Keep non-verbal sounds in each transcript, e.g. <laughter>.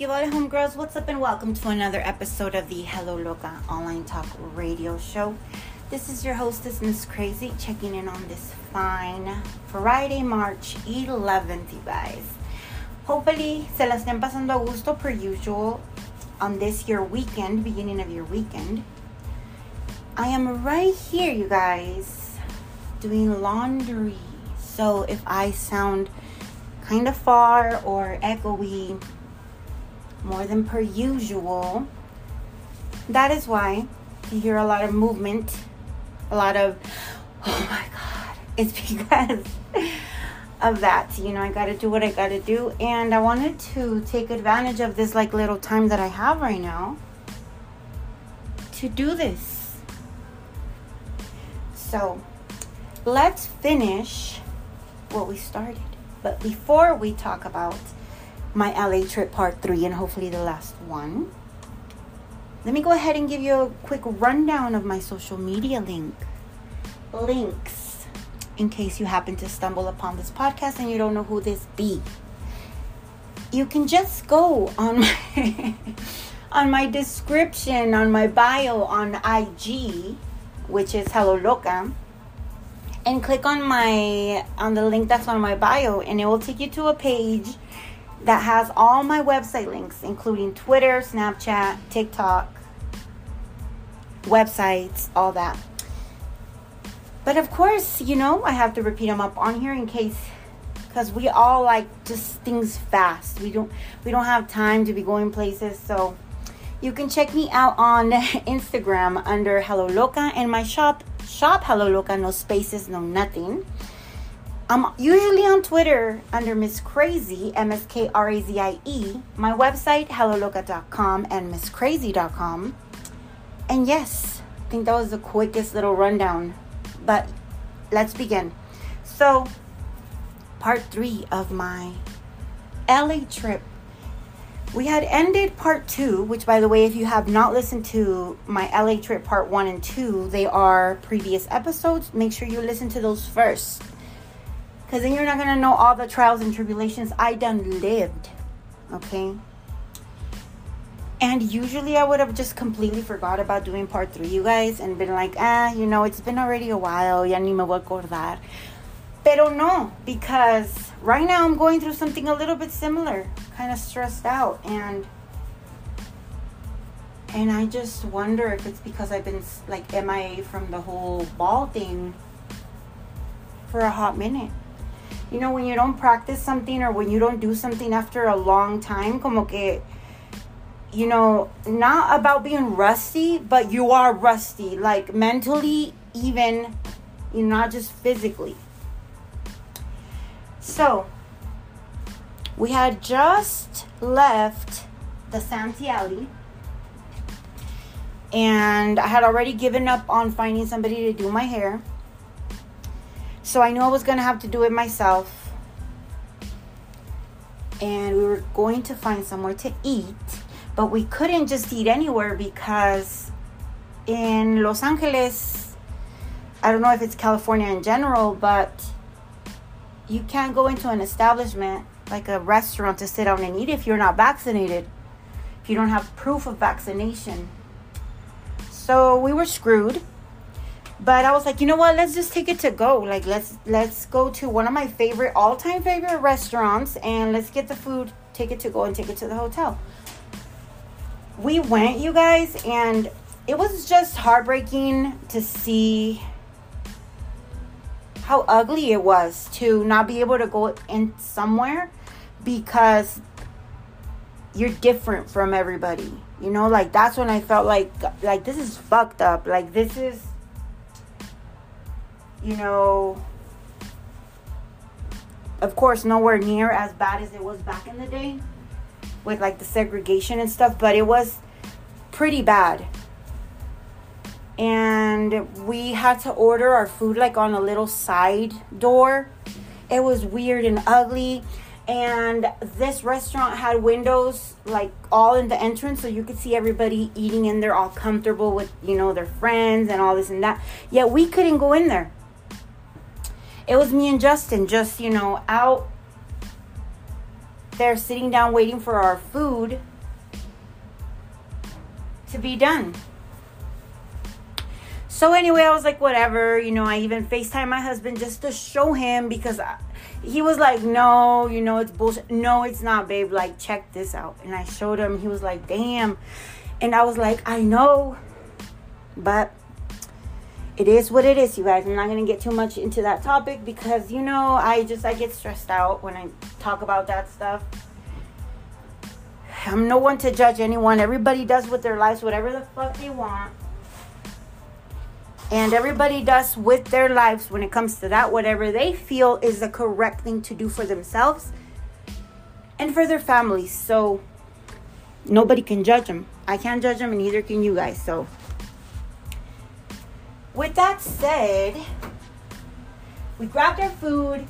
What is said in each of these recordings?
All homegirls, what's up and welcome to another episode of the Hello Loca online talk radio show. This is your hostess, Ms. Krazie, checking in on this fine Friday, March 11th, you guys. Hopefully, se la estén pasando a gusto per usual on this your weekend, beginning of your weekend. I am right here, you guys, doing laundry. So if I sound kind of far or echoey, more than per usual, that is why you hear a lot of movement, a lot of, <gasps> oh my God, it's <laughs> because of that. You know, I got to do what I got to do. And I wanted to take advantage of this like little time that I have right now to do this. So, let's finish what we started. But before we talk about my LA trip part three and hopefully the last one, let me go ahead and give you a quick rundown of my social media link links in case you happen to stumble upon this podcast and you don't know who this be. You can just go on my <laughs> on my description on my bio on IG which is Hello Loca, and click on my on the link that's on my bio, and it will take you to a page that has all my website links, including Twitter, Snapchat, TikTok, websites, all that. But of course, you know, I have to repeat them up on here in case because we all like just things fast. We don't we don't have time to be going places, so you can check me out on <laughs> Instagram under Hello Loca and my shop, shop Hello Loca, no spaces, no nothing. I'm usually on Twitter under Ms. Krazie, M S K R A Z I E. My website, helloloca.com and misscrazy.com. And yes, I think that was the quickest little rundown. But let's begin. So, part three of my LA trip we had ended part two, which, by the way, if you have not listened to my LA trip part one and two, they are previous episodes. Make sure you listen to those first. Because then you're not going to know all the trials and tribulations I done lived. Okay? And usually I would have just completely forgot about doing part three, you guys, and been like, ah, you know, it's been already a while. Ya ni me voy a acordar. Pero no, because right now I'm going through something a little bit similar, kind of stressed out and and I just wonder if it's because I've been like MIA from the whole ball thing for a hot minute. You know, when you don't practice something or when you don't do something after a long time, como que you know, not about being rusty, but you are rusty, like mentally, even, you know, not just physically. So, we had just left the Santee Alley. And I had already given up on finding somebody to do my hair. So I knew I was going to have to do it myself. And we were going to find somewhere to eat. But we couldn't just eat anywhere because in Los Angeles, I don't know if it's California in general, but you can't go into an establishment like a restaurant to sit down and eat if you're not vaccinated, if you don't have proof of vaccination. So we were screwed. But I was like, you know what? Let's just take it to go. Like let's let's go to one of my favorite all-time favorite restaurants and let's get the food, take it to go and take it to the hotel. We went, you guys, and it was just heartbreaking to see how ugly it was to not be able to go in somewhere because you're different from everybody. You know, like that's when I felt like like this is fucked up. Like this is you know of course nowhere near as bad as it was back in the day with like the segregation and stuff, but it was pretty bad and we had to order our food like on a little side door. It was weird and ugly. And this restaurant had windows like all in the entrance so you could see everybody eating in there all comfortable with, you know, their friends and all this and that. Yet we couldn't go in there. It was me and Justin just, you know, out there sitting down waiting for our food to be done. So anyway, I was like, whatever, you know. I even Facetime my husband just to show him because I, he was like, no, you know, it's bullshit. No, it's not, babe. Like, check this out. And I showed him. He was like, damn. And I was like, I know, but it is what it is, you guys. I'm not gonna get too much into that topic because you know I just I get stressed out when I talk about that stuff. I'm no one to judge anyone. Everybody does with their lives whatever the fuck they want. And everybody does with their lives when it comes to that whatever they feel is the correct thing to do for themselves and for their families. So nobody can judge them. I can't judge them, and neither can you guys. So, with that said, we grabbed our food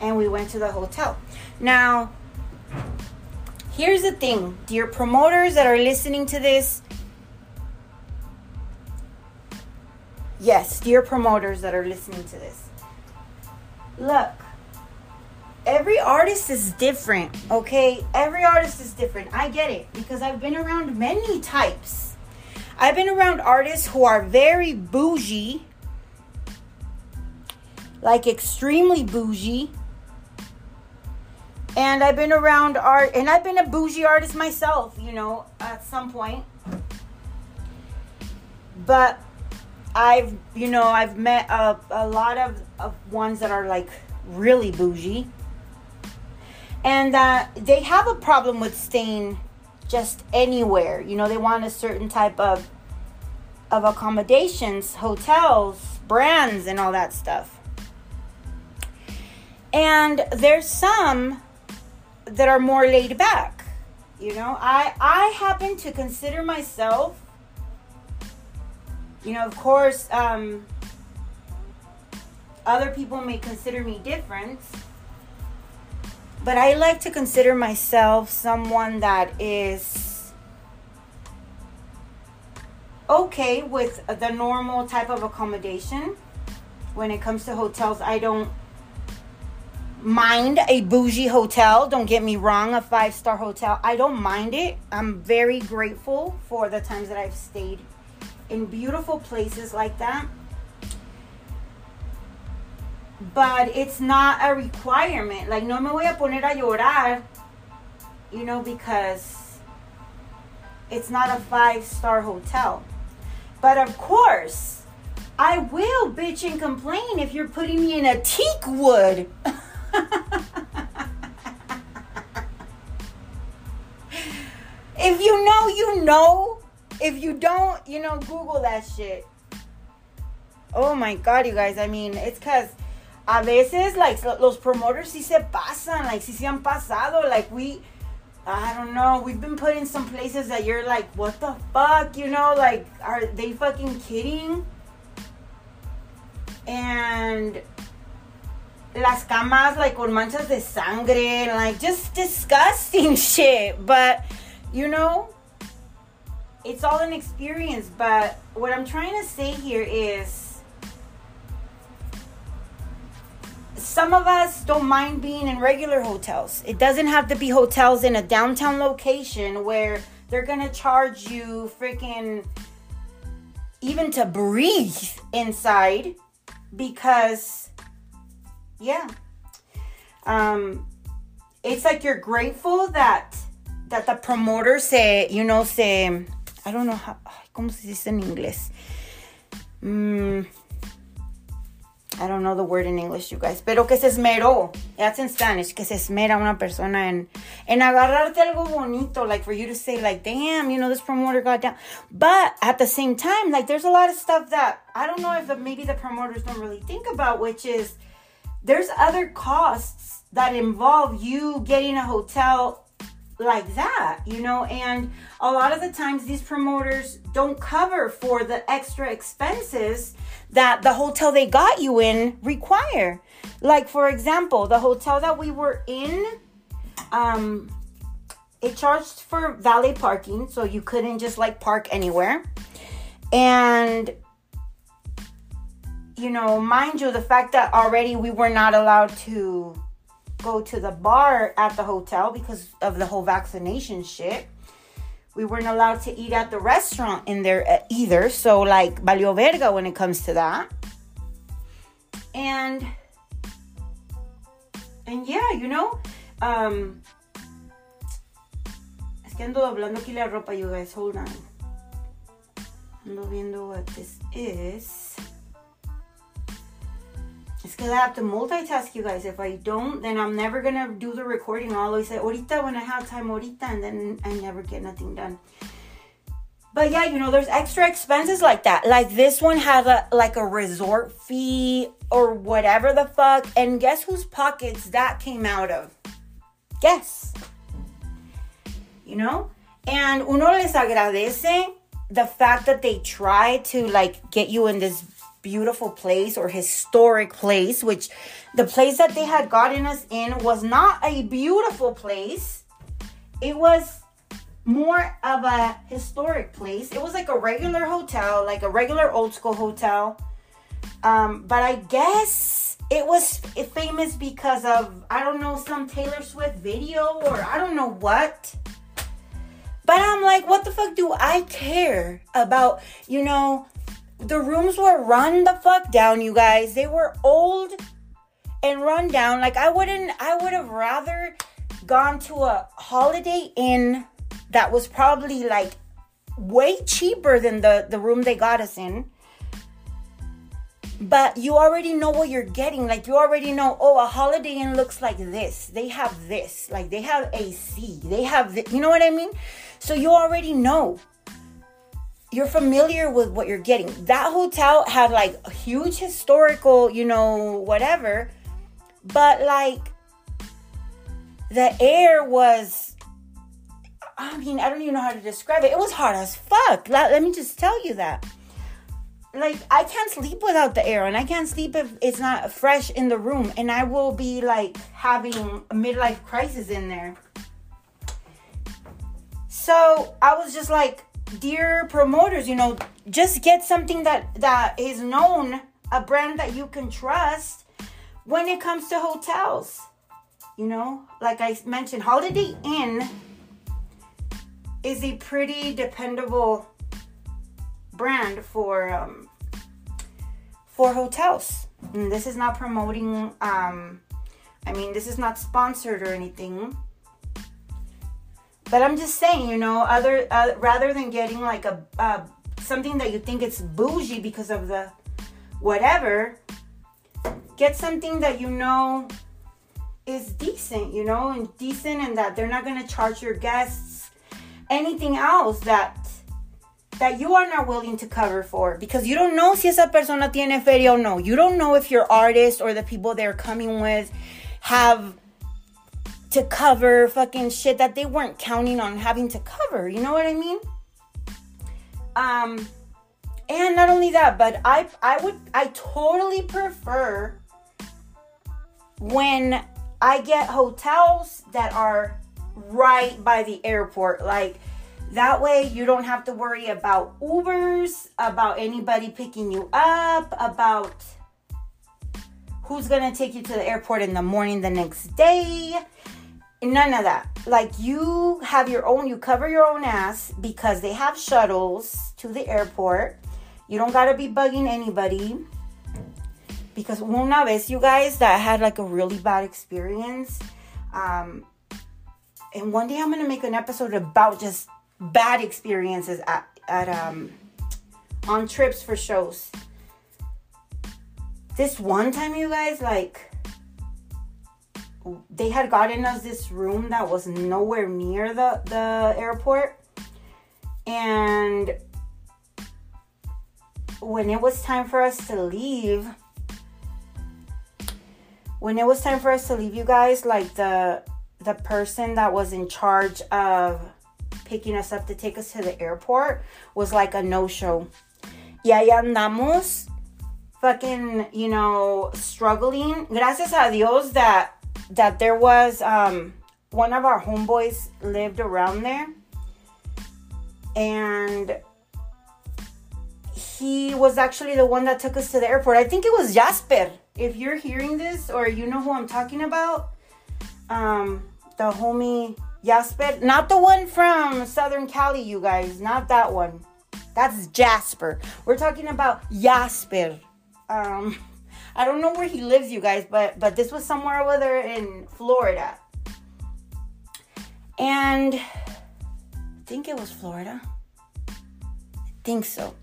and we went to the hotel. Now, here's the thing, dear promoters that are listening to this Yes, dear promoters that are listening to this. Look, every artist is different, okay? Every artist is different. I get it because I've been around many types. I've been around artists who are very bougie, like extremely bougie. And I've been around art, and I've been a bougie artist myself, you know, at some point. But I've, you know, I've met a, a lot of, of ones that are like really bougie. And uh, they have a problem with staying just anywhere. You know, they want a certain type of of accommodations, hotels, brands, and all that stuff. And there's some that are more laid back. You know, I I happen to consider myself you know, of course, um, other people may consider me different, but I like to consider myself someone that is okay with the normal type of accommodation. When it comes to hotels, I don't mind a bougie hotel. Don't get me wrong, a five star hotel. I don't mind it. I'm very grateful for the times that I've stayed in beautiful places like that. But it's not a requirement. Like, no me voy a poner a llorar, you know, because it's not a five star hotel. But of course, I will bitch and complain if you're putting me in a teak wood. <laughs> if you know, you know. If you don't, you know, Google that shit. Oh my god, you guys. I mean, it's because a veces, like, los promoters sí se pasan, like, sí se han pasado. Like, we, I don't know, we've been put in some places that you're like, what the fuck, you know? Like, are they fucking kidding? And las camas, like, con manchas de sangre, like, just disgusting <laughs> shit. But, you know, it's all an experience, but what I'm trying to say here is some of us don't mind being in regular hotels. It doesn't have to be hotels in a downtown location where they're to charge you freaking even to breathe inside because yeah. Um it's like you're grateful that that the promoter say, you know, say I don't know how, ¿cómo se dice en inglés? Mm, I don't know the word in English, you guys. Pero que se esmeró. That's in Spanish. Que se esmera una persona en, en agarrarte algo bonito. Like for you to say, like, damn, you know, this promoter got down. But at the same time, like, there's a lot of stuff that I don't know if the, maybe the promoters don't really think about, which is there's other costs that involve you getting a hotel like that, you know, and a lot of the times these promoters don't cover for the extra expenses that the hotel they got you in require. Like for example, the hotel that we were in um it charged for valet parking, so you couldn't just like park anywhere. And you know, mind you, the fact that already we were not allowed to go to the bar at the hotel because of the whole vaccination shit. We weren't allowed to eat at the restaurant in there uh, either. So, like, valió verga when it comes to that. And, and yeah, you know, um, es que ando doblando aquí la ropa, you guys. Hold on. Ando viendo what this is. I have to multitask, you guys. If I don't, then I'm never gonna do the recording. I'll always say, ahorita when I have time, ahorita, and then I never get nothing done. But yeah, you know, there's extra expenses like that. Like this one had a like a resort fee or whatever the fuck. And guess whose pockets that came out of? Guess. You know? And uno les agradece the fact that they try to like get you in this beautiful place or historic place, which the place that they had gotten us in was not a beautiful place. It was more of a historic place. It was like a regular hotel, like a regular old school hotel. Um, but I guess it was famous because of, I don't know, some Taylor Swift video or I don't know what. But I'm like, what the fuck do I care about, you know, the rooms were run the fuck down, you guys. They were old and run down. Like I wouldn't I would have rather gone to a holiday inn that was probably like way cheaper than the the room they got us in. But you already know what you're getting. Like you already know, oh, a holiday inn looks like this. They have this. Like they have AC. They have this. You know what I mean? So you already know you're familiar with what you're getting. That hotel had like a huge historical, you know, whatever, but like the air was I mean, I don't even know how to describe it. It was hard as fuck. Let, let me just tell you that. Like, I can't sleep without the air, and I can't sleep if it's not fresh in the room, and I will be like having a midlife crisis in there. So I was just like, dear promoters, you know, just get something that that is known, a brand that you can trust when it comes to hotels. You know, like I mentioned, Holiday Inn is a pretty dependable brand for um, for hotels. And this is not promoting. Um, I mean, this is not sponsored or anything. But I'm just saying, you know, other uh, rather than getting like a uh, something that you think it's bougie because of the whatever, get something that you know is decent, you know, and decent, and that they're not gonna charge your guests anything else that that you are not willing to cover for because you don't know si esa persona tiene feria o no. You don't know if your artist or the people they're coming with have to cover fucking shit that they weren't counting on having to cover. You know what I mean? Um, and not only that, but I I would I totally prefer when I get hotels that are right by the airport. Like that way you don't have to worry about Ubers, about anybody picking you up, about who's gonna take you to the airport in the morning the next day none of that. Like you have your own, you cover your own ass because they have shuttles to the airport. You don't gotta be bugging anybody. Because una vez, you guys, that had like a really bad experience. Um, and one day I'm gonna make an episode about just bad experiences at, at um on trips for shows. This one time, you guys, like they had gotten us this room that was nowhere near the the airport. And when it was time for us to leave when it was time for us to leave you guys like the the person that was in charge of picking us up to take us to the airport was like a no-show. Yeah yeah andamos fucking you know struggling. Gracias a dios that that there was um, one of our homeboys lived around there and he was actually the one that took us to the airport. I think it was Jasper. If you're hearing this or you know who I'm talking about, Um, the homie Jasper, not the one from Southern Cali, you guys, not that one. That's Jasper. We're talking about Jasper. Um, I don't know where he lives, you guys, but but this was somewhere over there in Florida. And I think it was Florida. I think so.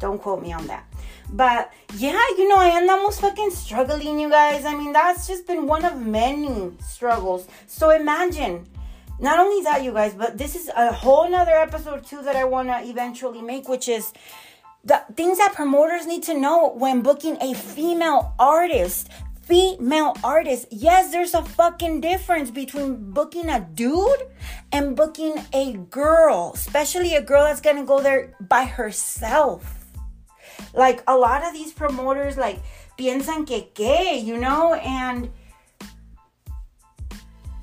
Don't quote me on that. But yeah, you know, I andamos fucking struggling, you guys. I mean, that's just been one of many struggles. So imagine, not only that, you guys, but this is a whole nother episode too that I want to eventually make, which is the things that promoters need to know when booking a female artist. Female artist. Yes, there's a fucking difference between booking a dude and booking a girl, especially a girl that's gonna go there by herself like a lot of these promoters like piensan que que, you know, and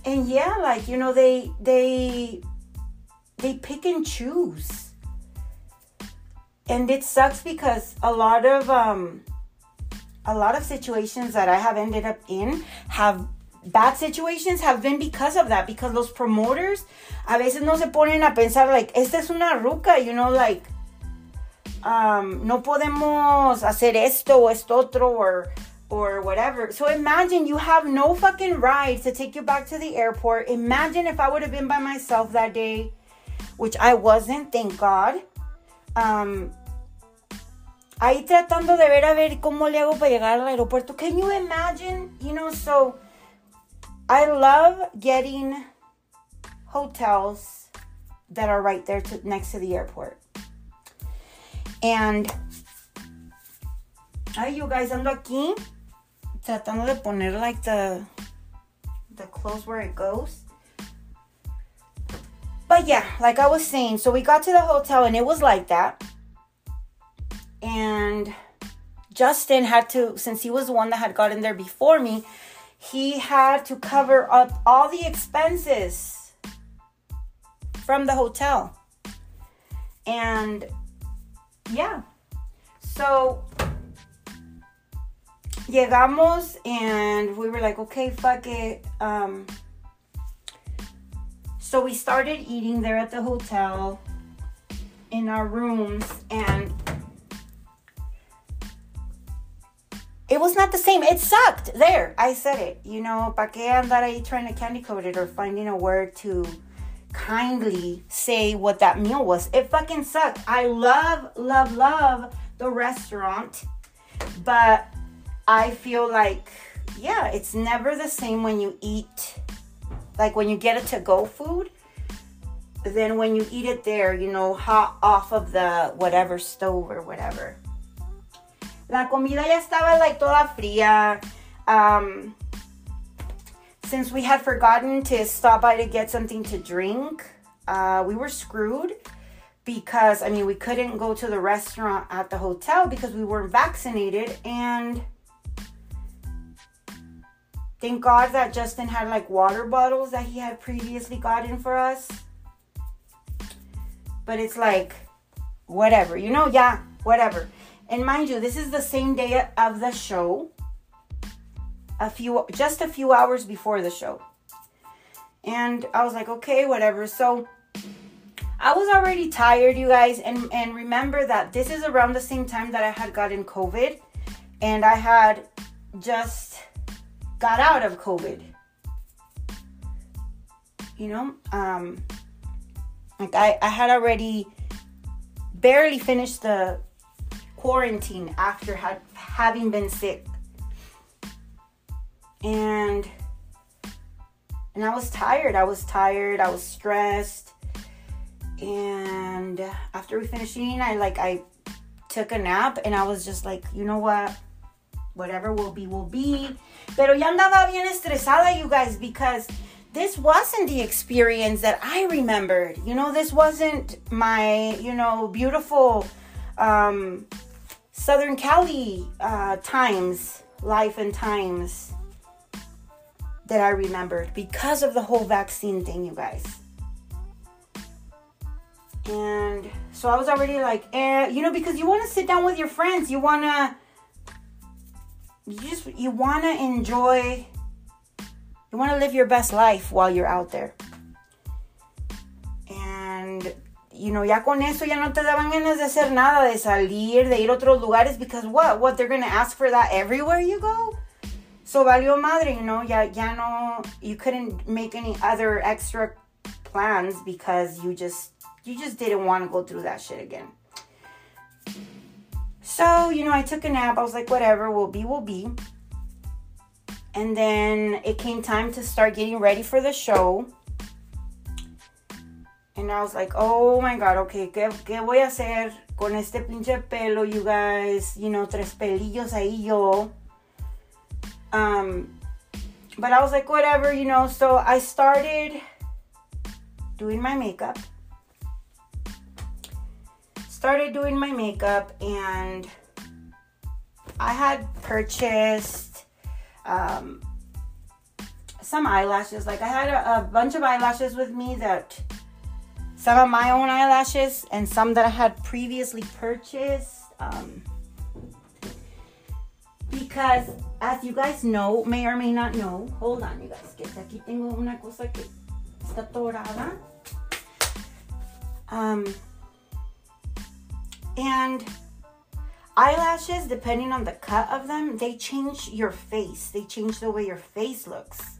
and yeah, like you know they they they pick and choose. And it sucks because a lot of um a lot of situations that I have ended up in have bad situations have been because of that because los promoters a veces no se ponen a pensar like esta es una ruca you know like um, no podemos hacer esto o esto otro or or whatever. So imagine you have no fucking rides to take you back to the airport. Imagine if I would have been by myself that day, which I wasn't, thank God. Um, ahí tratando de ver a ver cómo le hago para llegar al aeropuerto. Can you imagine? You know, so I love getting hotels that are right there to, next to the airport. And, ay, you guys, ando aquí tratando de poner like the, the clothes where it goes. But yeah, like I was saying, so we got to the hotel and it was like that. And Justin had to, since he was the one that had gotten there before me, he had to cover up all the expenses from the hotel. And yeah. So llegamos and we were like, okay, fuck it. Um, so we started eating there at the hotel in our rooms and it was not the same. It sucked. There, I said it. You know, pa que andar ahí trying to candy coat it or finding a word to kindly say what that meal was. It fucking sucked. I love, love, love the restaurant, but I feel like, yeah, it's never the same when you eat, like when you get it to go food, than when you eat it there, you know, hot off of the whatever stove or whatever. La comida ya estaba like toda fría. Um, since we had forgotten to stop by to get something to drink, uh, we were screwed because I mean we couldn't go to the restaurant at the hotel because we weren't vaccinated and thank God that Justin had like water bottles that he had previously gotten for us. But it's like whatever, you know, yeah, whatever. And mind you, this is the same day of the show a few just a few hours before the show. And I was like, okay, whatever. So I was already tired, you guys, and and remember that this is around the same time that I had gotten COVID and I had just got out of COVID. You know, um like I, I had already barely finished the quarantine after had, having been sick and and I was tired. I was tired. I was stressed. And after we finished eating, I like I took a nap and I was just like, you know what? Whatever will be, will be. Pero ya andaba bien estresada, you guys, because this wasn't the experience that I remembered. You know, this wasn't my, you know, beautiful um, Southern Cali uh, times, life and times that I remembered because of the whole vaccine thing, you guys. And so I was already like, eh, you know, because you want to sit down with your friends, you want to, you just, you want to enjoy, you want to live your best life while you're out there. And you know, ya con eso ya no te daban ganas de hacer nada, de salir, de ir a otros lugares, because what? What, they're gonna ask for that everywhere you go? So valió madre, you know, ya, ya no, you couldn't make any other extra plans because you just, you just didn't want to go through that shit again. So, you know, I took a nap. I was like, whatever, will be, will be. And then it came time to start getting ready for the show. And I was like, oh my god, okay, ¿qué, qué voy a hacer con este pinche pelo, you guys? You know, tres pelillos ahí yo. Um, but I was like, whatever, you know. So I started doing my makeup. Started doing my makeup, and I had purchased um, some eyelashes. Like, I had a, a bunch of eyelashes with me that some of my own eyelashes and some that I had previously purchased. Um, because as you guys know, may or may not know, hold on you guys, que aquí tengo una cosa que está torada. Um, and eyelashes, depending on the cut of them, they change your face. They change the way your face looks.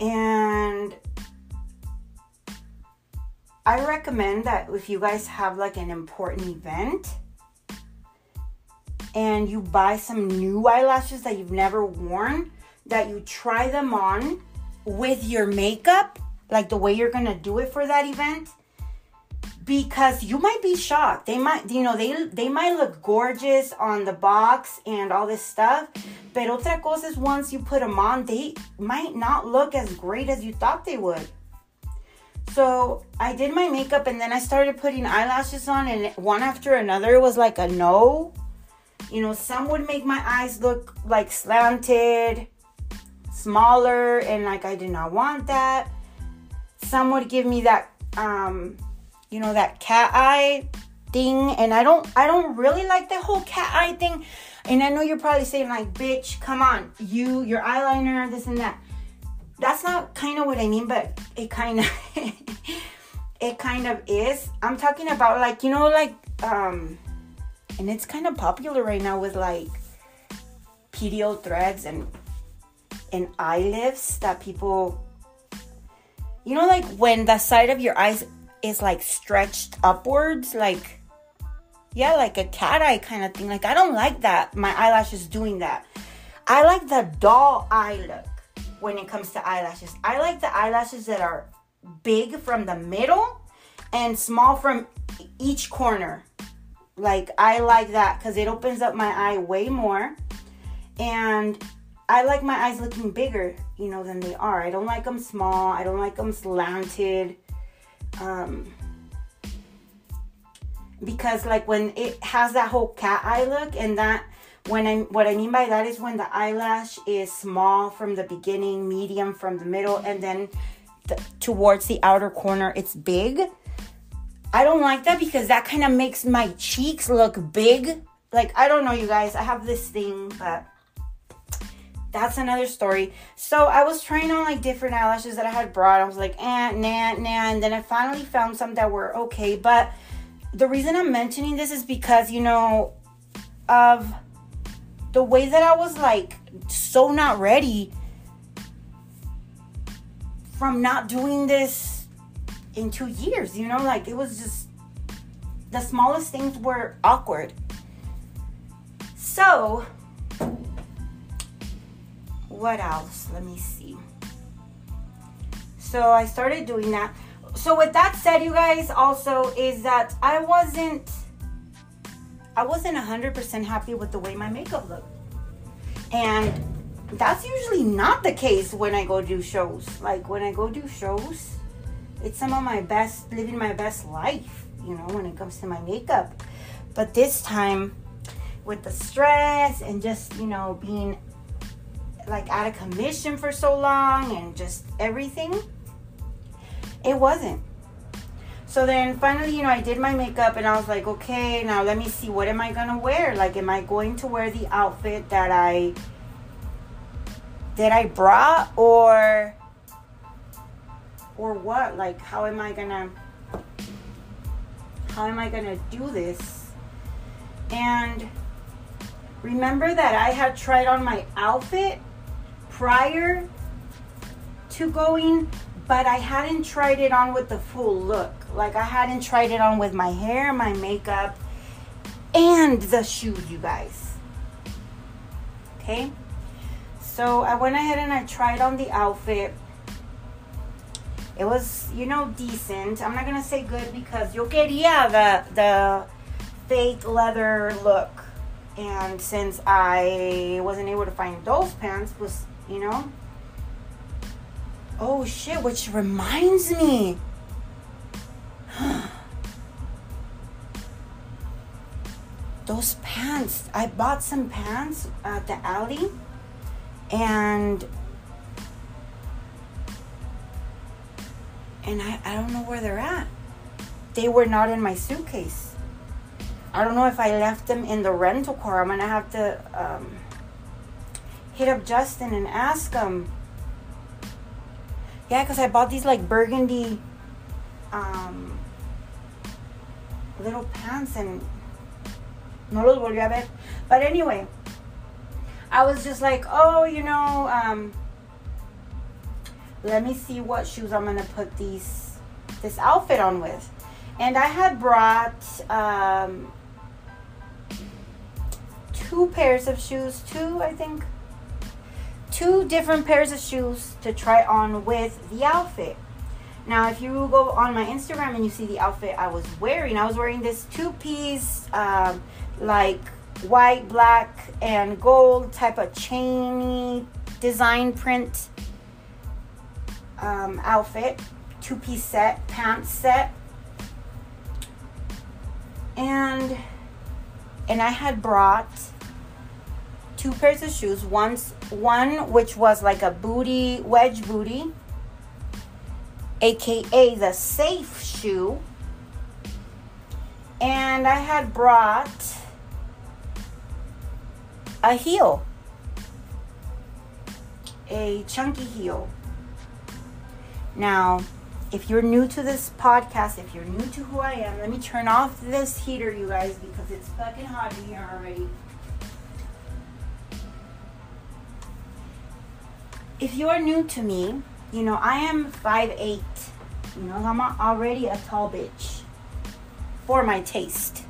And I recommend that if you guys have like an important event and you buy some new eyelashes that you've never worn, that you try them on with your makeup, like the way you're gonna do it for that event. Because you might be shocked. They might, you know, they they might look gorgeous on the box and all this stuff. But otra cosa is once you put them on, they might not look as great as you thought they would. So I did my makeup and then I started putting eyelashes on, and one after another was like a no. You know, some would make my eyes look like slanted, smaller, and like I did not want that. Some would give me that, um, you know, that cat eye thing, and I don't, I don't really like the whole cat eye thing. And I know you're probably saying like, bitch, come on, you, your eyeliner, this and that that's not kind of what I mean, but it kind of <laughs> it kind of is. I'm talking about like you know like um and it's kind of popular right now with like PDO threads and and eye lifts that people you know like when the side of your eyes is like stretched upwards like yeah like a cat eye kind of thing like i don't like that my eyelashes doing that i like the doll eye look when it comes to eyelashes. I like the eyelashes that are big from the middle and small from each corner. Like I like that because it opens up my eye way more. And I like my eyes looking bigger, you know, than they are. I don't like them small. I don't like them slanted. Um, because like when it has that whole cat eye look and that when I'm, what I mean by that is when the eyelash is small from the beginning, medium from the middle, and then the, towards the outer corner it's big. I don't like that because that kind of makes my cheeks look big. Like I don't know, you guys. I have this thing, but that's another story. So I was trying on like different eyelashes that I had brought. I was like, eh, nah, nah, and then I finally found some that were okay. But the reason I'm mentioning this is because you know of the way that I was like so not ready from not doing this in two years, you know, like it was just the smallest things were awkward. So, what else? Let me see. So, I started doing that. So, with that said, you guys, also is that I wasn't I wasn't 100% happy with the way my makeup looked. And that's usually not the case when I go do shows. Like when I go do shows, it's some of my best, living my best life, you know, when it comes to my makeup. But this time, with the stress and just, you know, being like out of commission for so long and just everything, it wasn't. So then finally, you know, I did my makeup and I was like, okay, now let me see what am I gonna wear? Like, am I going to wear the outfit that I that I brought or or what? Like how am I gonna how am I gonna do this? And remember that I had tried on my outfit prior to going, but I hadn't tried it on with the full look. Like I hadn't tried it on with my hair, my makeup, and the shoes, you guys. Okay? So I went ahead and I tried on the outfit. It was, you know, decent. I'm not gonna say good because yo quería the the fake leather look. And since I wasn't able to find those pants, was you know. Oh shit, which reminds me. <gasps> those pants. I bought some pants at the alley and and I, I don't know where they're at. They were not in my suitcase. I don't know if I left them in the rental car. I'm gonna have to um, hit up Justin and ask him. Yeah, because I bought these like burgundy um, little pants and no los volví a ver. But anyway, I was just like, oh, you know, um, let me see what shoes I'm gonna put these this outfit on with. And I had brought um, two pairs of shoes, two I think, two different pairs of shoes to try on with the outfit. Now, if you go on my Instagram and you see the outfit I was wearing, I was wearing this two piece, um, like white, black, and gold type of chainy design print um, outfit, two piece set, pants set. And and I had brought two pairs of shoes. Once one which was like a booty wedge booty, aka the safe shoe. And I had brought a heel, a chunky heel. Now, if you're new to this podcast, if you're new to who I am, let me turn off this heater, you guys, because it's fucking hot in here already. If you are new to me, you know, I am 5'8. You know, I'm already a tall bitch for my taste.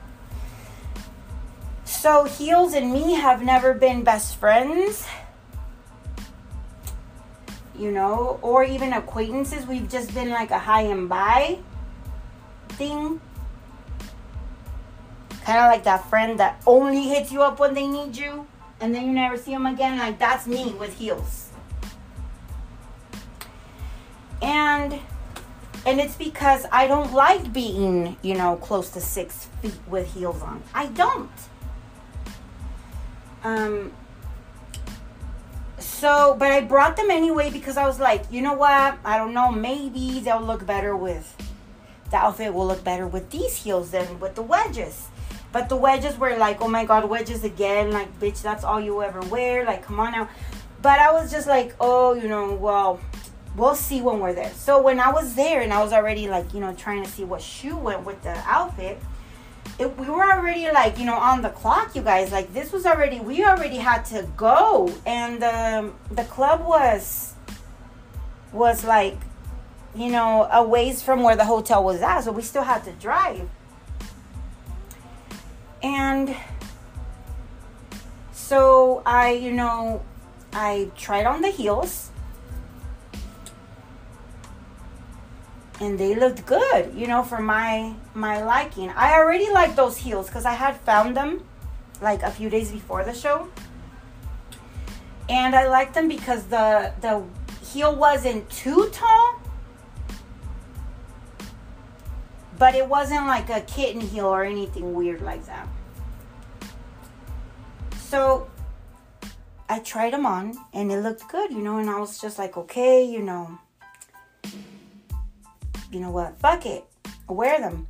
So, Heels and me have never been best friends, you know, or even acquaintances. We've just been like a high and by thing. Kind of like that friend that only hits you up when they need you and then you never see them again. Like, that's me with Heels. And and it's because I don't like being, you know, close to six feet with heels on. I don't. Um, so, but I brought them anyway because I was like, you know what? I don't know. Maybe they'll look better with the outfit will look better with these heels than with the wedges. But the wedges were like, oh my god, wedges again. Like, bitch, that's all you ever wear. Like, come on now. But I was just like, oh, you know, well, we'll see when we're there. So when I was there and I was already like, you know, trying to see what shoe went with the outfit, it, we were already like you know on the clock you guys. Like this was already we already had to go. And um, the club was was like you know a ways from where the hotel was at. So we still had to drive. And so i you know i tried on the heels and they looked good, you know, for my my liking. I already like those heels because I had found them like a few days before the show. And I liked them because the the heel wasn't too tall. But it wasn't like a kitten heel or anything weird like that. So I tried them on and it looked good, you know, and I was just like, okay, you know, you know what? Fuck it. wear them.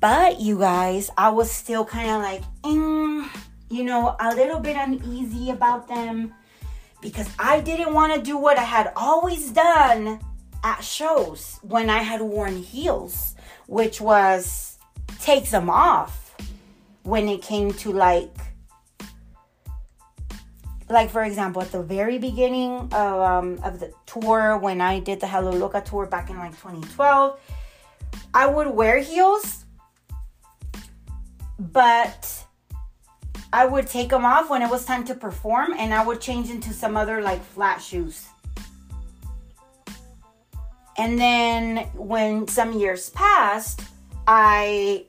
But you guys, I was still kind of like, mm, you know, a little bit uneasy about them because I didn't want to do what I had always done at shows when I had worn heels, which was take them off when it came to like like for example at the very beginning of, um, of the tour when i did the hello loca tour back in like 2012 i would wear heels but i would take them off when it was time to perform and i would change into some other like flat shoes. And then when some years passed i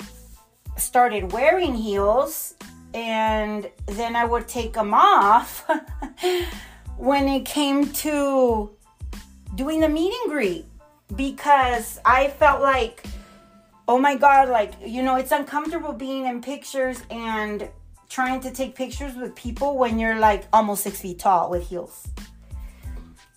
started wearing heels and then I would take them off <laughs> when it came to doing the meet and greet because I felt like, oh my God, like, you know, it's uncomfortable being in pictures and trying to take pictures with people when you're like almost six feet tall with heels.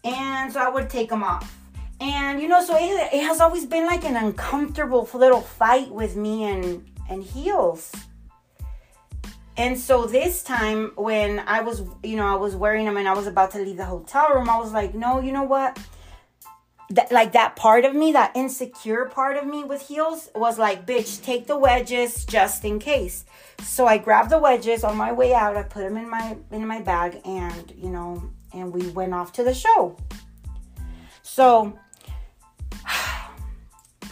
And so I would take them off. And you know, so it, it has always been like an uncomfortable little fight with me and and heels and so this time when I was, you know, I was wearing them and I was about to leave the hotel room, I was like, no, you know what? That, like that part of me, that insecure part of me with heels was like, bitch, take the wedges just in case. So I grabbed the wedges on my way out. I put them in my in my bag and, you know, and we went off to the show. So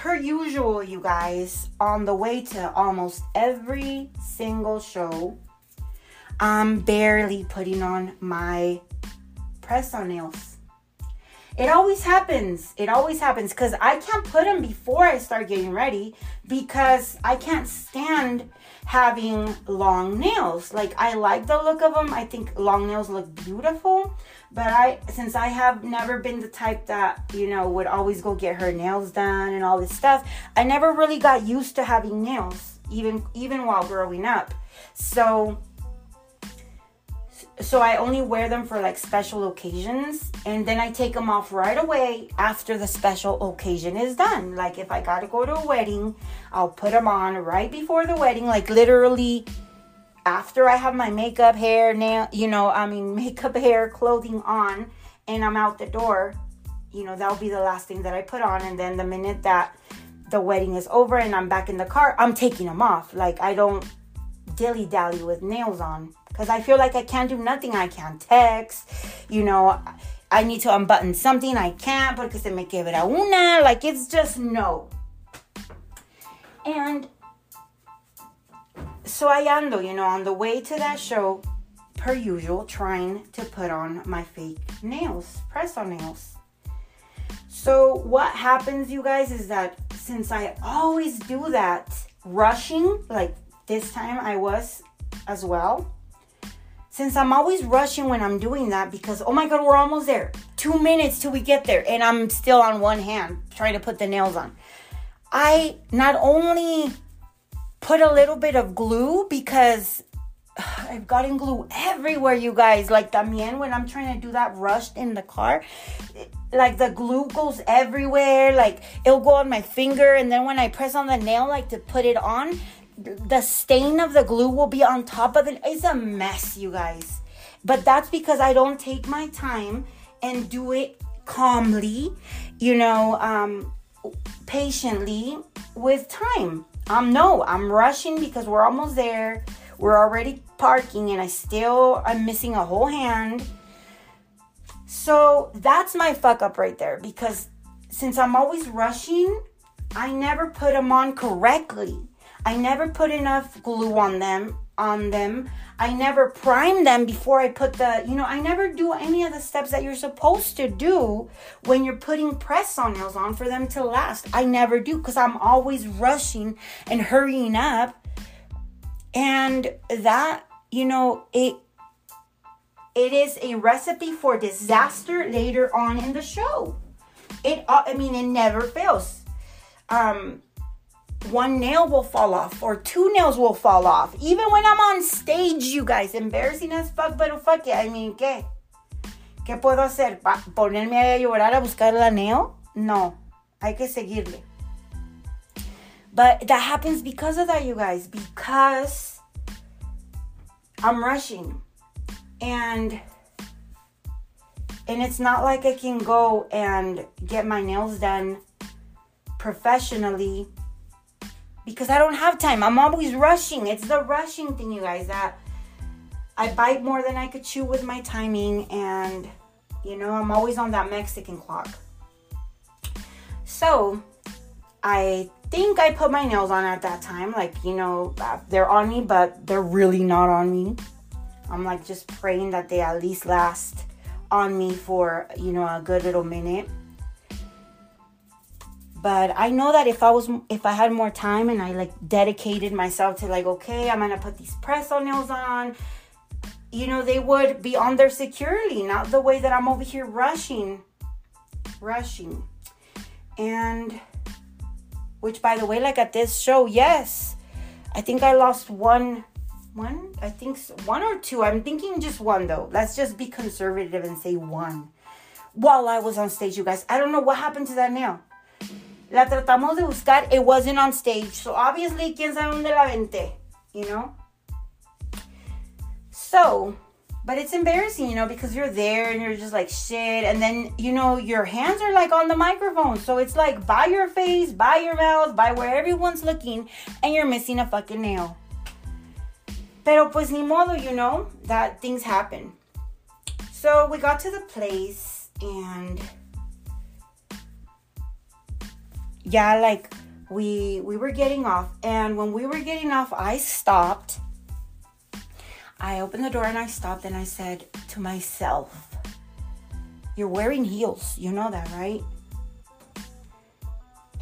per usual, you guys, on the way to almost every single show, I'm barely putting on my press on nails. It always happens. It always happens because I can't put them before I start getting ready because I can't stand having long nails. Like I like the look of them. I think long nails look beautiful, but I since I have never been the type that, you know, would always go get her nails done and all this stuff, I never really got used to having nails even even while growing up. So so I only wear them for like special occasions and then I take them off right away after the special occasion is done. Like if I got to go to a wedding, I'll put them on right before the wedding, like literally after I have my makeup, hair, nail, you know, I mean <laughs> makeup, hair, clothing on and I'm out the door, you know, that'll be the last thing that I put on and then the minute that the wedding is over and I'm back in the car, I'm taking them off. Like I don't dilly dally with nails on because I feel like I can't do nothing. I can't text, you know. I need to unbutton something. I can't porque se me quebra una. Like it's just no. And so I ando, you know, on the way to that show, per usual, trying to put on my fake nails, press on nails. So what happens, you guys, is that since I always do that, rushing, like this time I was as well since I'm always rushing when I'm doing that because oh my god, we're almost there. Two minutes till we get there, and I'm still on one hand trying to put the nails on. I not only put a little bit of glue because <sighs> I've gotten glue everywhere, you guys. Like también when I'm trying to do that rushed in the car, like the glue goes everywhere. Like it'll go on my finger, and then when I press on the nail, like to put it on, the stain of the glue will be on top of it. It's a mess, you guys. But that's because I don't take my time and do it calmly, you know, um, patiently with time. Um, no, I'm rushing because we're almost there. We're already parking, and I still I'm missing a whole hand. So that's my fuck up right there because since I'm always rushing, I never put them on correctly. I never put enough glue on them on them. I never prime them before I put the, you know, I never do any of the steps that you're supposed to do when you're putting press on nails on for them to last. I never do because I'm always rushing and hurrying up. And that, you know, it it is a recipe for disaster later on in the show. It I mean it never fails. Um one nail will fall off or two nails will fall off. Even when I'm on stage, you guys, embarrassing as fuck, but fuck it. I mean, ¿qué? ¿Qué puedo hacer? ¿Ponerme a llorar a buscar la nail? No, hay que seguirle. But that happens because of that, you guys, because I'm rushing. And And it's not like I can go and get my nails done professionally because I don't have time. I'm always rushing. It's the rushing thing, you guys, that I bite more than I could chew with my timing. And, you know, I'm always on that Mexican clock. So, I think I put my nails on at that time. Like, you know, uh, they're on me, but they're really not on me. I'm like just praying that they at least last on me for, you know, a good little minute. But I know that if I was if I had more time and I like dedicated myself to like, okay, I'm gonna put these press on nails on, you know, they would be on there securely, not the way that I'm over here rushing. Rushing. And which by the way, like at this show, yes. I think I lost one one i think one or two i'm thinking just one though let's just be conservative and say one while i was on stage you guys i don't know what happened to that nail la tratamos de buscar it wasn't on stage. So obviously quién sabe dónde la venté you know? So but it's embarrassing you know because you're there and you're just like shit. And then you know your hands are like on the microphone. So it's like by your face by your mouth by where everyone's looking and you're missing a fucking nail. Pero pues ni modo, you know, that things happen. So we got to the place and yeah, like we we were getting off and when we were getting off, I stopped. I opened the door and I stopped and I said to myself, "You're wearing heels. You know that, right?"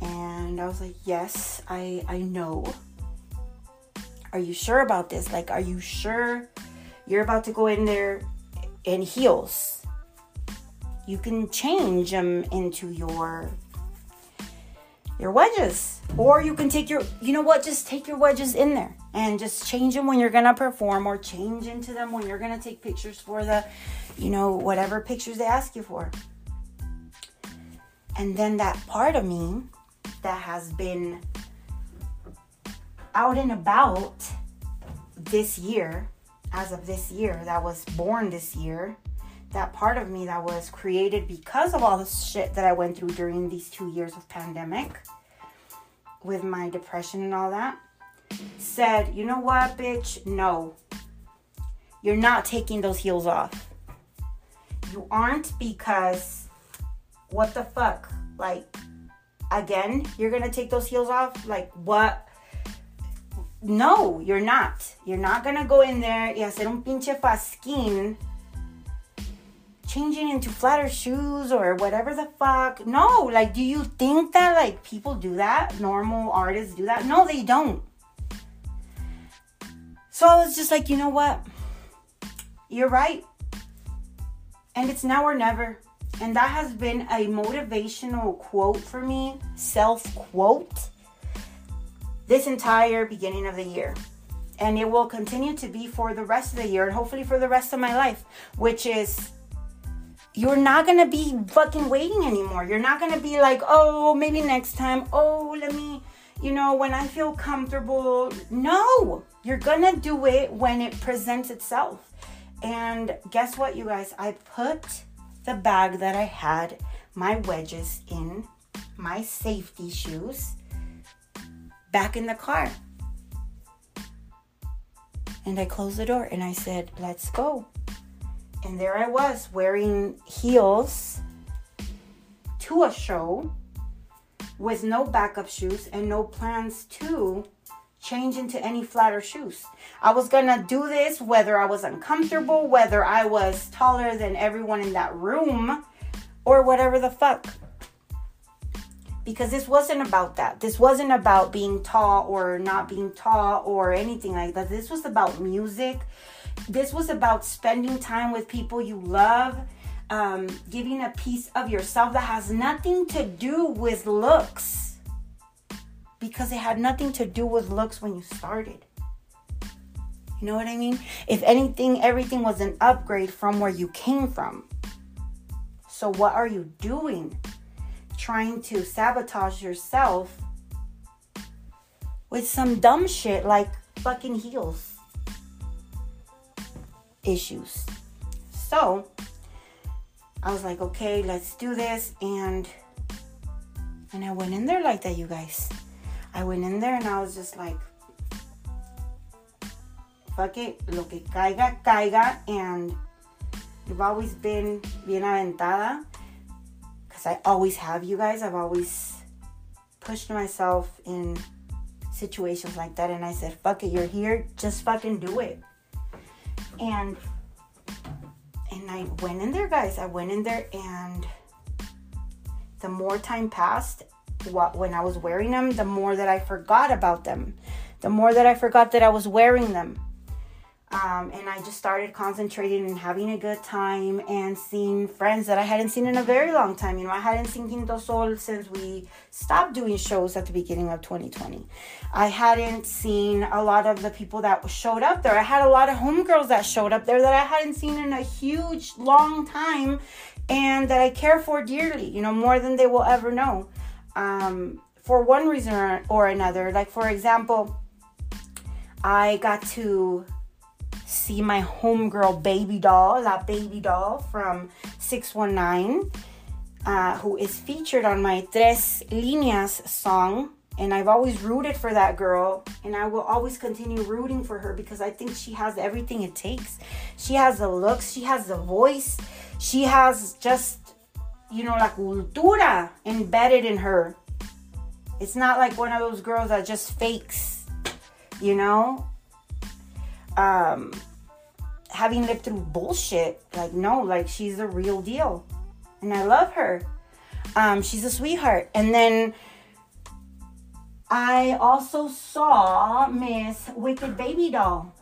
And I was like, "Yes, I I know." Are you sure about this? Like, are you sure you're about to go in there in heels? You can change them into your your wedges. Or you can take your you know what just take your wedges in there and just change them when you're gonna perform or change into them when you're gonna take pictures for the you know whatever pictures they ask you for. And then that part of me that has been out and about this year, as of this year, that was born this year, that part of me that was created because of all the shit that I went through during these two years of pandemic with my depression and all that, said, you know what, bitch? No. You're not taking those heels off. You aren't because what the fuck? Like, again, you're gonna take those heels off? Like, what? No, you're not. You're not gonna go in there y hacer un pinche changing into flatter shoes or whatever the fuck. No, like, do you think that like people do that? Normal artists do that? No, they don't. So I was just like, you know what? You're right. And it's now or never. And that has been a motivational quote for me, self quote this entire beginning of the year. And it will continue to be for the rest of the year and hopefully for the rest of my life, which is you're not gonna be fucking waiting anymore. You're not gonna be like, oh, maybe next time. Oh, let me, you know, when I feel comfortable. No, you're gonna do it when it presents itself. And guess what, you guys? I put the bag that I had my wedges in, my safety shoes, back in the car. And I closed the door and I said, Let's go. And there I was wearing heels to a show with no backup shoes and no plans to change into any flatter shoes. I was gonna do this whether I was uncomfortable, whether I was taller than everyone in that room, or whatever the fuck because this wasn't about that. This wasn't about being tall or not being tall or anything like that. This was about music. This was about spending time with people you love, um, giving a piece of yourself that has nothing to do with looks. Because it had nothing to do with looks when you started. You know what I mean? If anything, everything was an upgrade from where you came from. So, what are you doing? trying to sabotage yourself with some dumb shit like fucking heels issues. So, I was like, okay, let's do this. And and I went in there like that, you guys. I went in there and I was just like, fuck it, lo que caiga, caiga. And you've always been bien aventada. Because I always have, you guys. I've always pushed myself in situations like that. And I said, fuck it, you're here, just fucking do it. And and I went in there, guys. I went in there, and the more time passed, what when I was wearing them, the more that I forgot about them, the more that I forgot that I was wearing them. Um, and I just started concentrating and having a good time and seeing friends that I hadn't seen in a very long time. You know, I hadn't seen Quinto Sol since we stopped doing shows at the beginning of 2020. I hadn't seen a lot of the people that showed up there. I had a lot of homegirls that showed up there that I hadn't seen in a huge, long time and that I care for dearly, you know, more than they will ever know. Um, for one reason or another, like for example, I got to see my homegirl baby doll, that baby doll from 619, uh, who is featured on my Tres Líneas song. And I've always rooted for that girl, and I will always continue rooting for her because I think she has everything it takes. She has the looks, she has the voice, she has just, you know, la cultura embedded in her. It's not like one of those girls that just fakes, you know? Um, having lived through bullshit. Like, no, like she's the real deal. And I love her. Um, she's a sweetheart. And then I also saw Miss Wicked Baby Doll.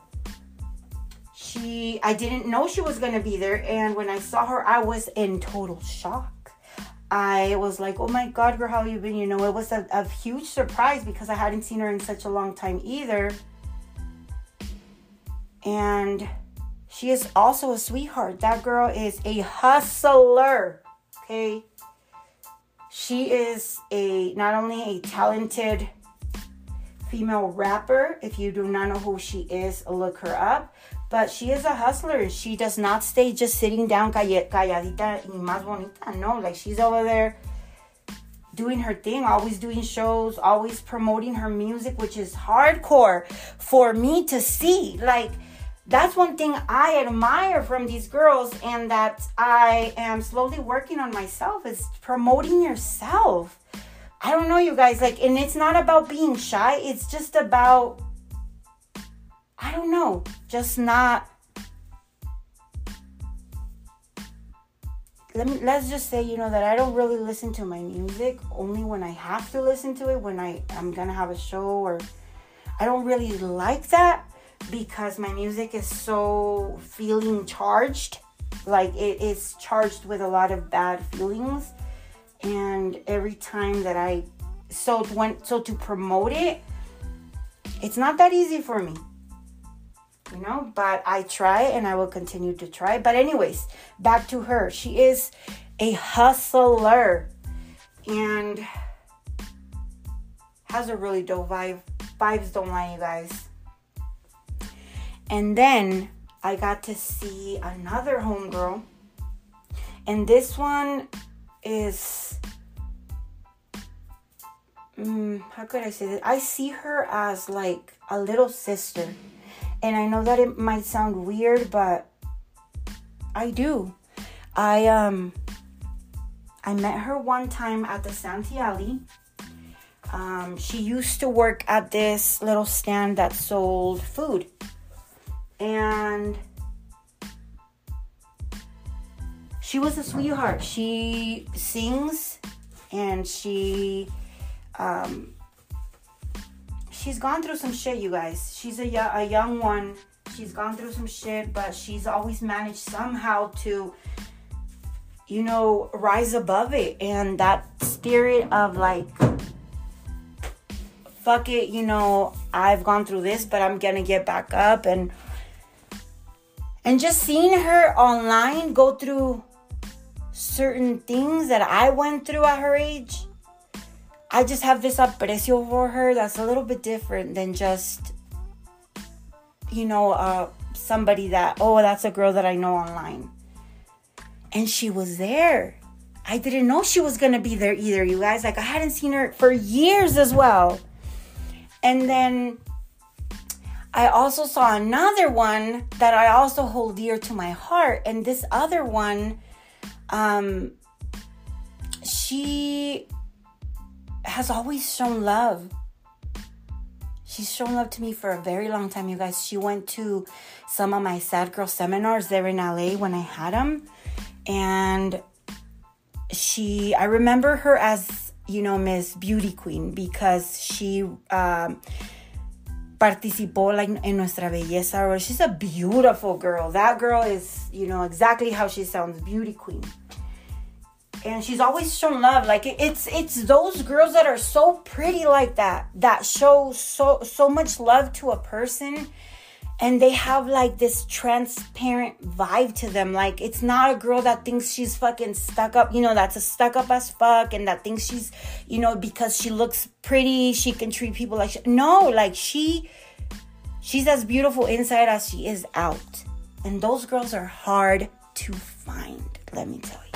She, I didn't know she was gonna be there, and when I saw her, I was in total shock. I was like, "Oh my God, girl, how you been?" You know, it was a, a huge surprise because I hadn't seen her in such a long time either and she is also a sweetheart. That girl is a hustler. Okay. She is a not only a talented female rapper. If you do not know who she is, look her up. But she is a hustler. She does not stay just sitting down calladita y más bonita. No, like she's over there doing her thing, always doing shows, always promoting her music, which is hardcore for me to see. Like, that's one thing I admire from these girls and that I am slowly working on myself is promoting yourself. I don't know you guys like and it's not about being shy, it's just about I don't know, just not let me let's just say you know that I don't really listen to my music only when I have to listen to it when I I'm going to have a show or I don't really like that because my music is so feeling charged. Like it is charged with a lot of bad feelings. And every time that I so when so to promote it, it's not that easy for me. You know, but I try and I will continue to try. But anyways, back to her. She is a hustler and has a really dope vibe. Vibes don't lie, you guys. And then I got to see another homegirl. And this one is mm, how could I say this? I see her as like a little sister. And I know that it might sound weird, but I do. I um I met her one time at the Santee Alley. Um, she used to work at this little stand that sold food and she was a sweetheart. She sings and she um she's gone through some shit, you guys. She's a, a young one. She's gone through some shit, but she's always managed somehow to you know, rise above it and that spirit of like fuck it, you know, I've gone through this, but I'm to get back up and and just seeing her online go through certain things that I went through at her age, I just have this aprecio for her that's a little bit different than just, you know, uh, somebody that, oh, that's a girl that I know online. And she was there. I didn't know she was going to be there either, you guys. Like, I hadn't seen her for years as well. And then I also saw another one that I also hold dear to my heart. And this other one, um, she has always shown love. She's shown love to me for a very long time, you guys. She went to some of my sad girl seminars there in LA when I had them. And she, I remember her as, you know, Miss Beauty Queen because she, um, participó like en nuestra belleza. She's a beautiful girl. That girl is, you know, exactly how she sounds, beauty queen. And she's always shown love. Like it's it's those girls that are so pretty like that that show so so much love to a person and they have like this transparent vibe to them. Like it's not a girl that thinks she's fucking stuck up, you know, that's a stuck up as fuck and that thinks she's, you know, because she looks pretty, she can treat people like she, no, like she she's as beautiful inside as she is out. And those girls are hard to find, let me tell you.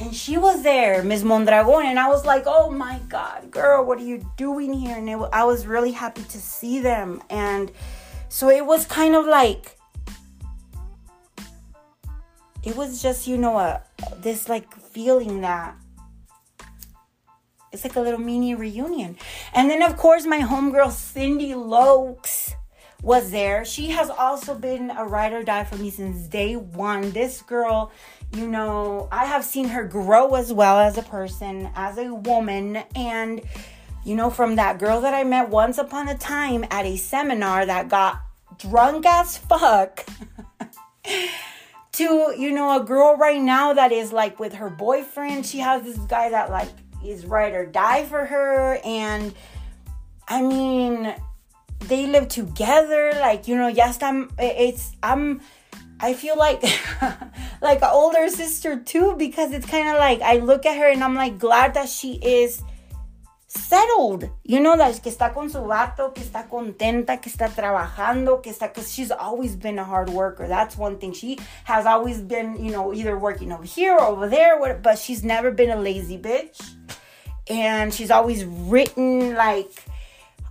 And she was there, Ms. Mondragon, and I was like, oh my God, girl, what are you doing here? And it, I was really happy to see them. And so it was kind of like it was just, you know, a this like feeling that it's like a little mini reunion. And then of course my homegirl Cindy Lokes was there. She has also been a ride or die for me since day one. This girl, you know, I have seen her grow as well as a person, as a woman, and you know, from that girl that I met once upon a time at a seminar that got drunk as fuck to, you know, a girl right now that is like with her boyfriend. She has this guy that like is ride or die for her. And I mean, they live together. Like, you know, yes, I'm, it's, I'm, I feel like <laughs> like an older sister too because it's kind of like I look at her and I'm like glad that she is settled. You know that que está con su vato, que está contenta, que está trabajando, que está cuz she's always been a hard worker. That's one thing. She has always been, you know, either working over here or over there, but she's never been a lazy bitch. And she's always written like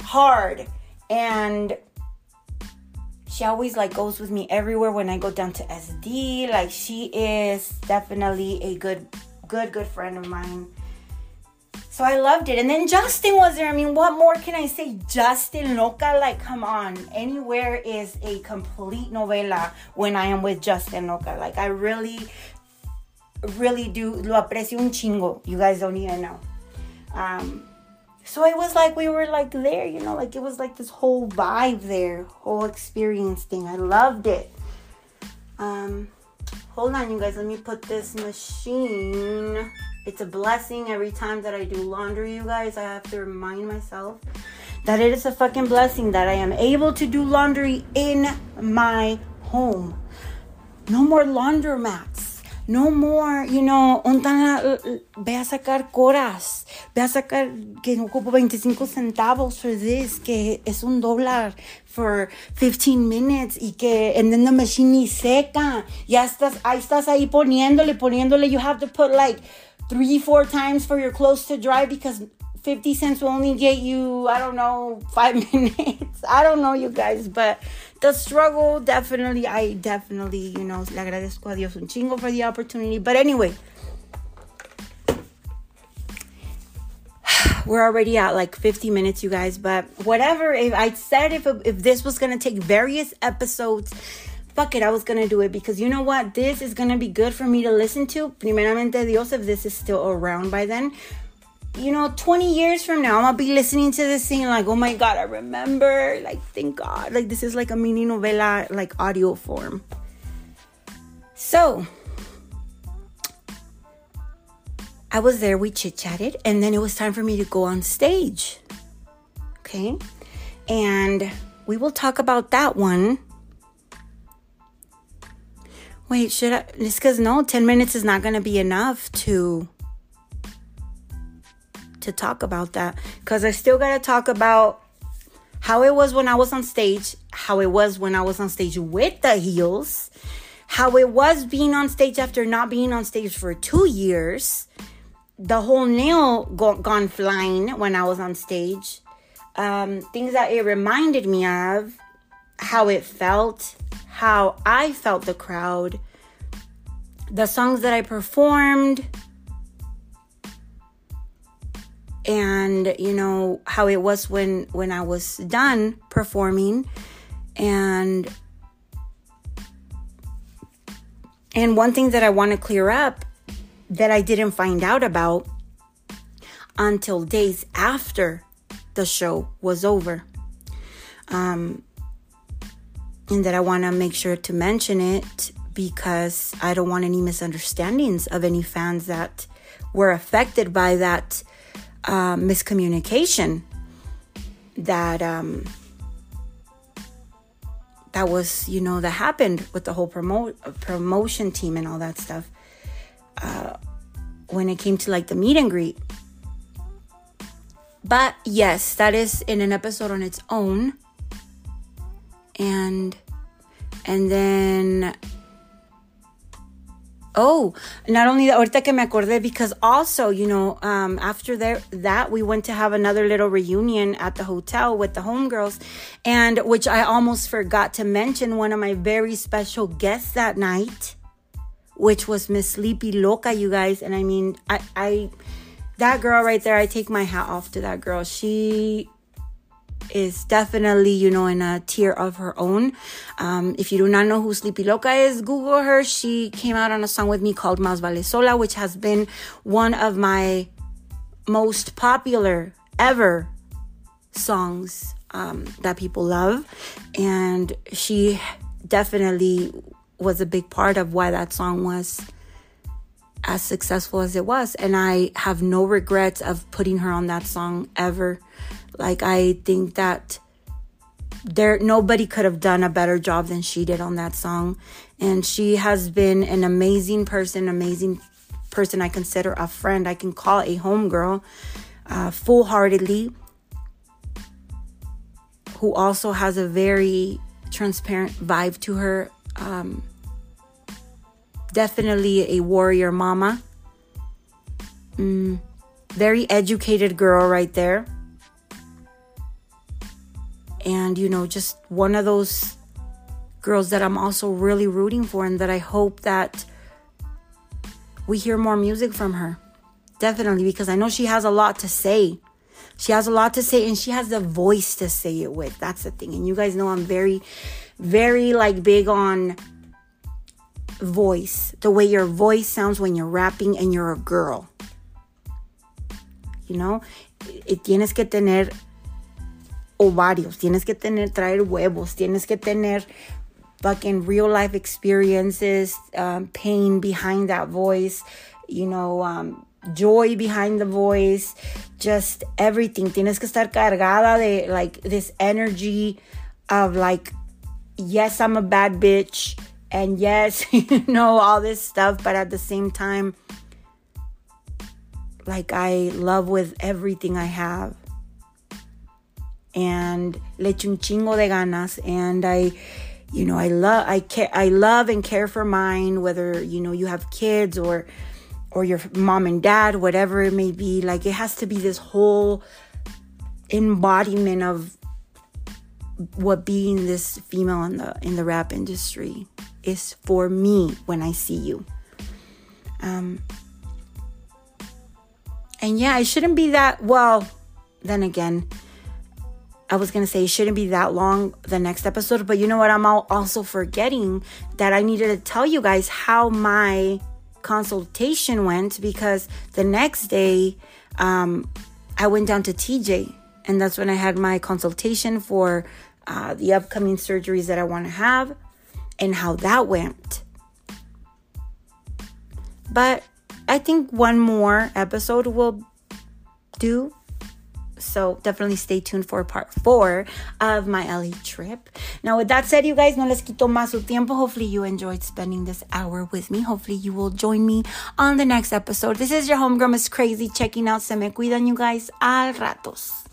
hard and she always like goes with me everywhere when I go down to SD. Like she is definitely a good good good friend of mine so I loved it. And then Justin was there. I mean, what more can I say? Justin Loca, like, come on. Anywhere is a complete novela when I am with Justin Loca. Like, I really, really do. Lo aprecio un chingo. You guys don't even know. Um, so it was like we were like there, you know, like it was like this whole vibe there, whole experience thing. I loved it. Um, hold on, you guys. Let me put this machine. It's a blessing every time that I do laundry, you guys. I have to remind myself that it is a fucking blessing that I am able to do laundry in my home. No more laundromats. No more, you know, ontana, uh, uh, ve a sacar coras. Ve a sacar que ocupo 25 centavos for this, que es un dólar for 15 minutes y que, and then the machine ni seca. Ya estás, ahí estás ahí poniéndole, poniéndole. You have to put like, three, four times for your clothes to dry because 50 cents will only get you, I don't know, five <laughs> minutes. I don't know, you guys, but the struggle definitely, I definitely, you know, le agradezco a Dios un chingo for the opportunity. But anyway, <sighs> we're already at like 50 minutes, you guys, but whatever. If I said if, if this was going to take various episodes, fuck it, I was gonna do it because you know what? This is gonna be good for me to listen to. Primeramente Dios, if this is still around by then. You know, 20 years from now, I'm gonna be listening to this thing like, oh my god, I remember. Like, thank God. Like, this is like a mini novela, like audio form. So, I was there, we chit chatted, and then it was time for me to go on stage. Okay? And we will talk about that one Wait, should I? It's because no, 10 minutes is not going to be enough to to talk about that because I still got to talk about how it was when I was on stage, how it was when I was on stage with the heels, how it was being on stage after not being on stage for two years, the whole nail go- gone flying when I was on stage, um, things that it reminded me of, how it felt, how I felt the crowd, the songs that I performed, and you know how it was when when I was done performing and and one thing that I want to clear up that I didn't find out about until days after the show was over. Um, and that I want to make sure to mention it because I don't want any misunderstandings of any fans that were affected by that uh, miscommunication that um, that was you know that happened with the whole promote promotion team and all that stuff. Uh, when it came to like the meet and greet. But yes that is in an episode on its own and and then oh not only that ahorita que me acordé because also you know um, after there, that we went to have another little reunion at the hotel with the homegirls and which i almost forgot to mention one of my very special guests that night which was miss sleepy loca you guys and i mean i i that girl right there i take my hat off to that girl. She is definitely, you know, in a tier of her own. Um, if you do not know who Sleepy Loca is, Google her. She came out on a song with me called Más Vale Sola, which has been one of my most popular ever songs um, that people love. And she definitely was a big part of why that song was as successful as it was. And I have no regrets of putting her on that song ever. Like I think that there nobody could have done a better job than she did on that song. And she has been an amazing person, amazing person I consider a friend. I can call a homegirl uh, full heartedly, who also has a very transparent vibe to her. Um, definitely a warrior mama. Mm, very educated girl right there and you know just one of those girls that I'm also really rooting for and that I hope that we hear more music from her. Definitely because I know she has a lot to say. She has a lot to say and she has the voice to say it with. That's the thing. And you guys know I'm very very like big on voice. The way your voice sounds when you're rapping and you're a girl. You know, it tienes que tener ovarios, tienes que tener, traer huevos, tienes que tener fucking real life experiences, um, pain behind that voice, you know, um, joy behind the voice, just everything. Tienes que estar cargada de like this energy of like, yes, I'm a bad bitch, and yes, <laughs> you know, all this stuff, but at the same time, like I love with everything I have. And le un chingo de ganas and I you know I love I care I love and care for mine whether you know you have kids or or your mom and dad whatever it may be like it has to be this whole embodiment of what being this female in the in the rap industry is for me when I see you um and yeah, it shouldn't be that well then again I was to say it shouldn't be that long the next episode, but you know what? I'm also forgetting that I needed to tell you guys how my consultation went because the next day um, I went down to TJ and that's when I had my consultation for uh, the upcoming surgeries that I want to have and how that went. But I think one more episode will do so definitely stay tuned for part four of my LA trip. Now, with that said, you guys, no les quito más su tiempo. Hopefully, you enjoyed spending this hour with me. Hopefully, you will join me on the next episode. This is your homegirl, Ms. Krazie, checking out Se Me Cuidan, you guys. Al ratos.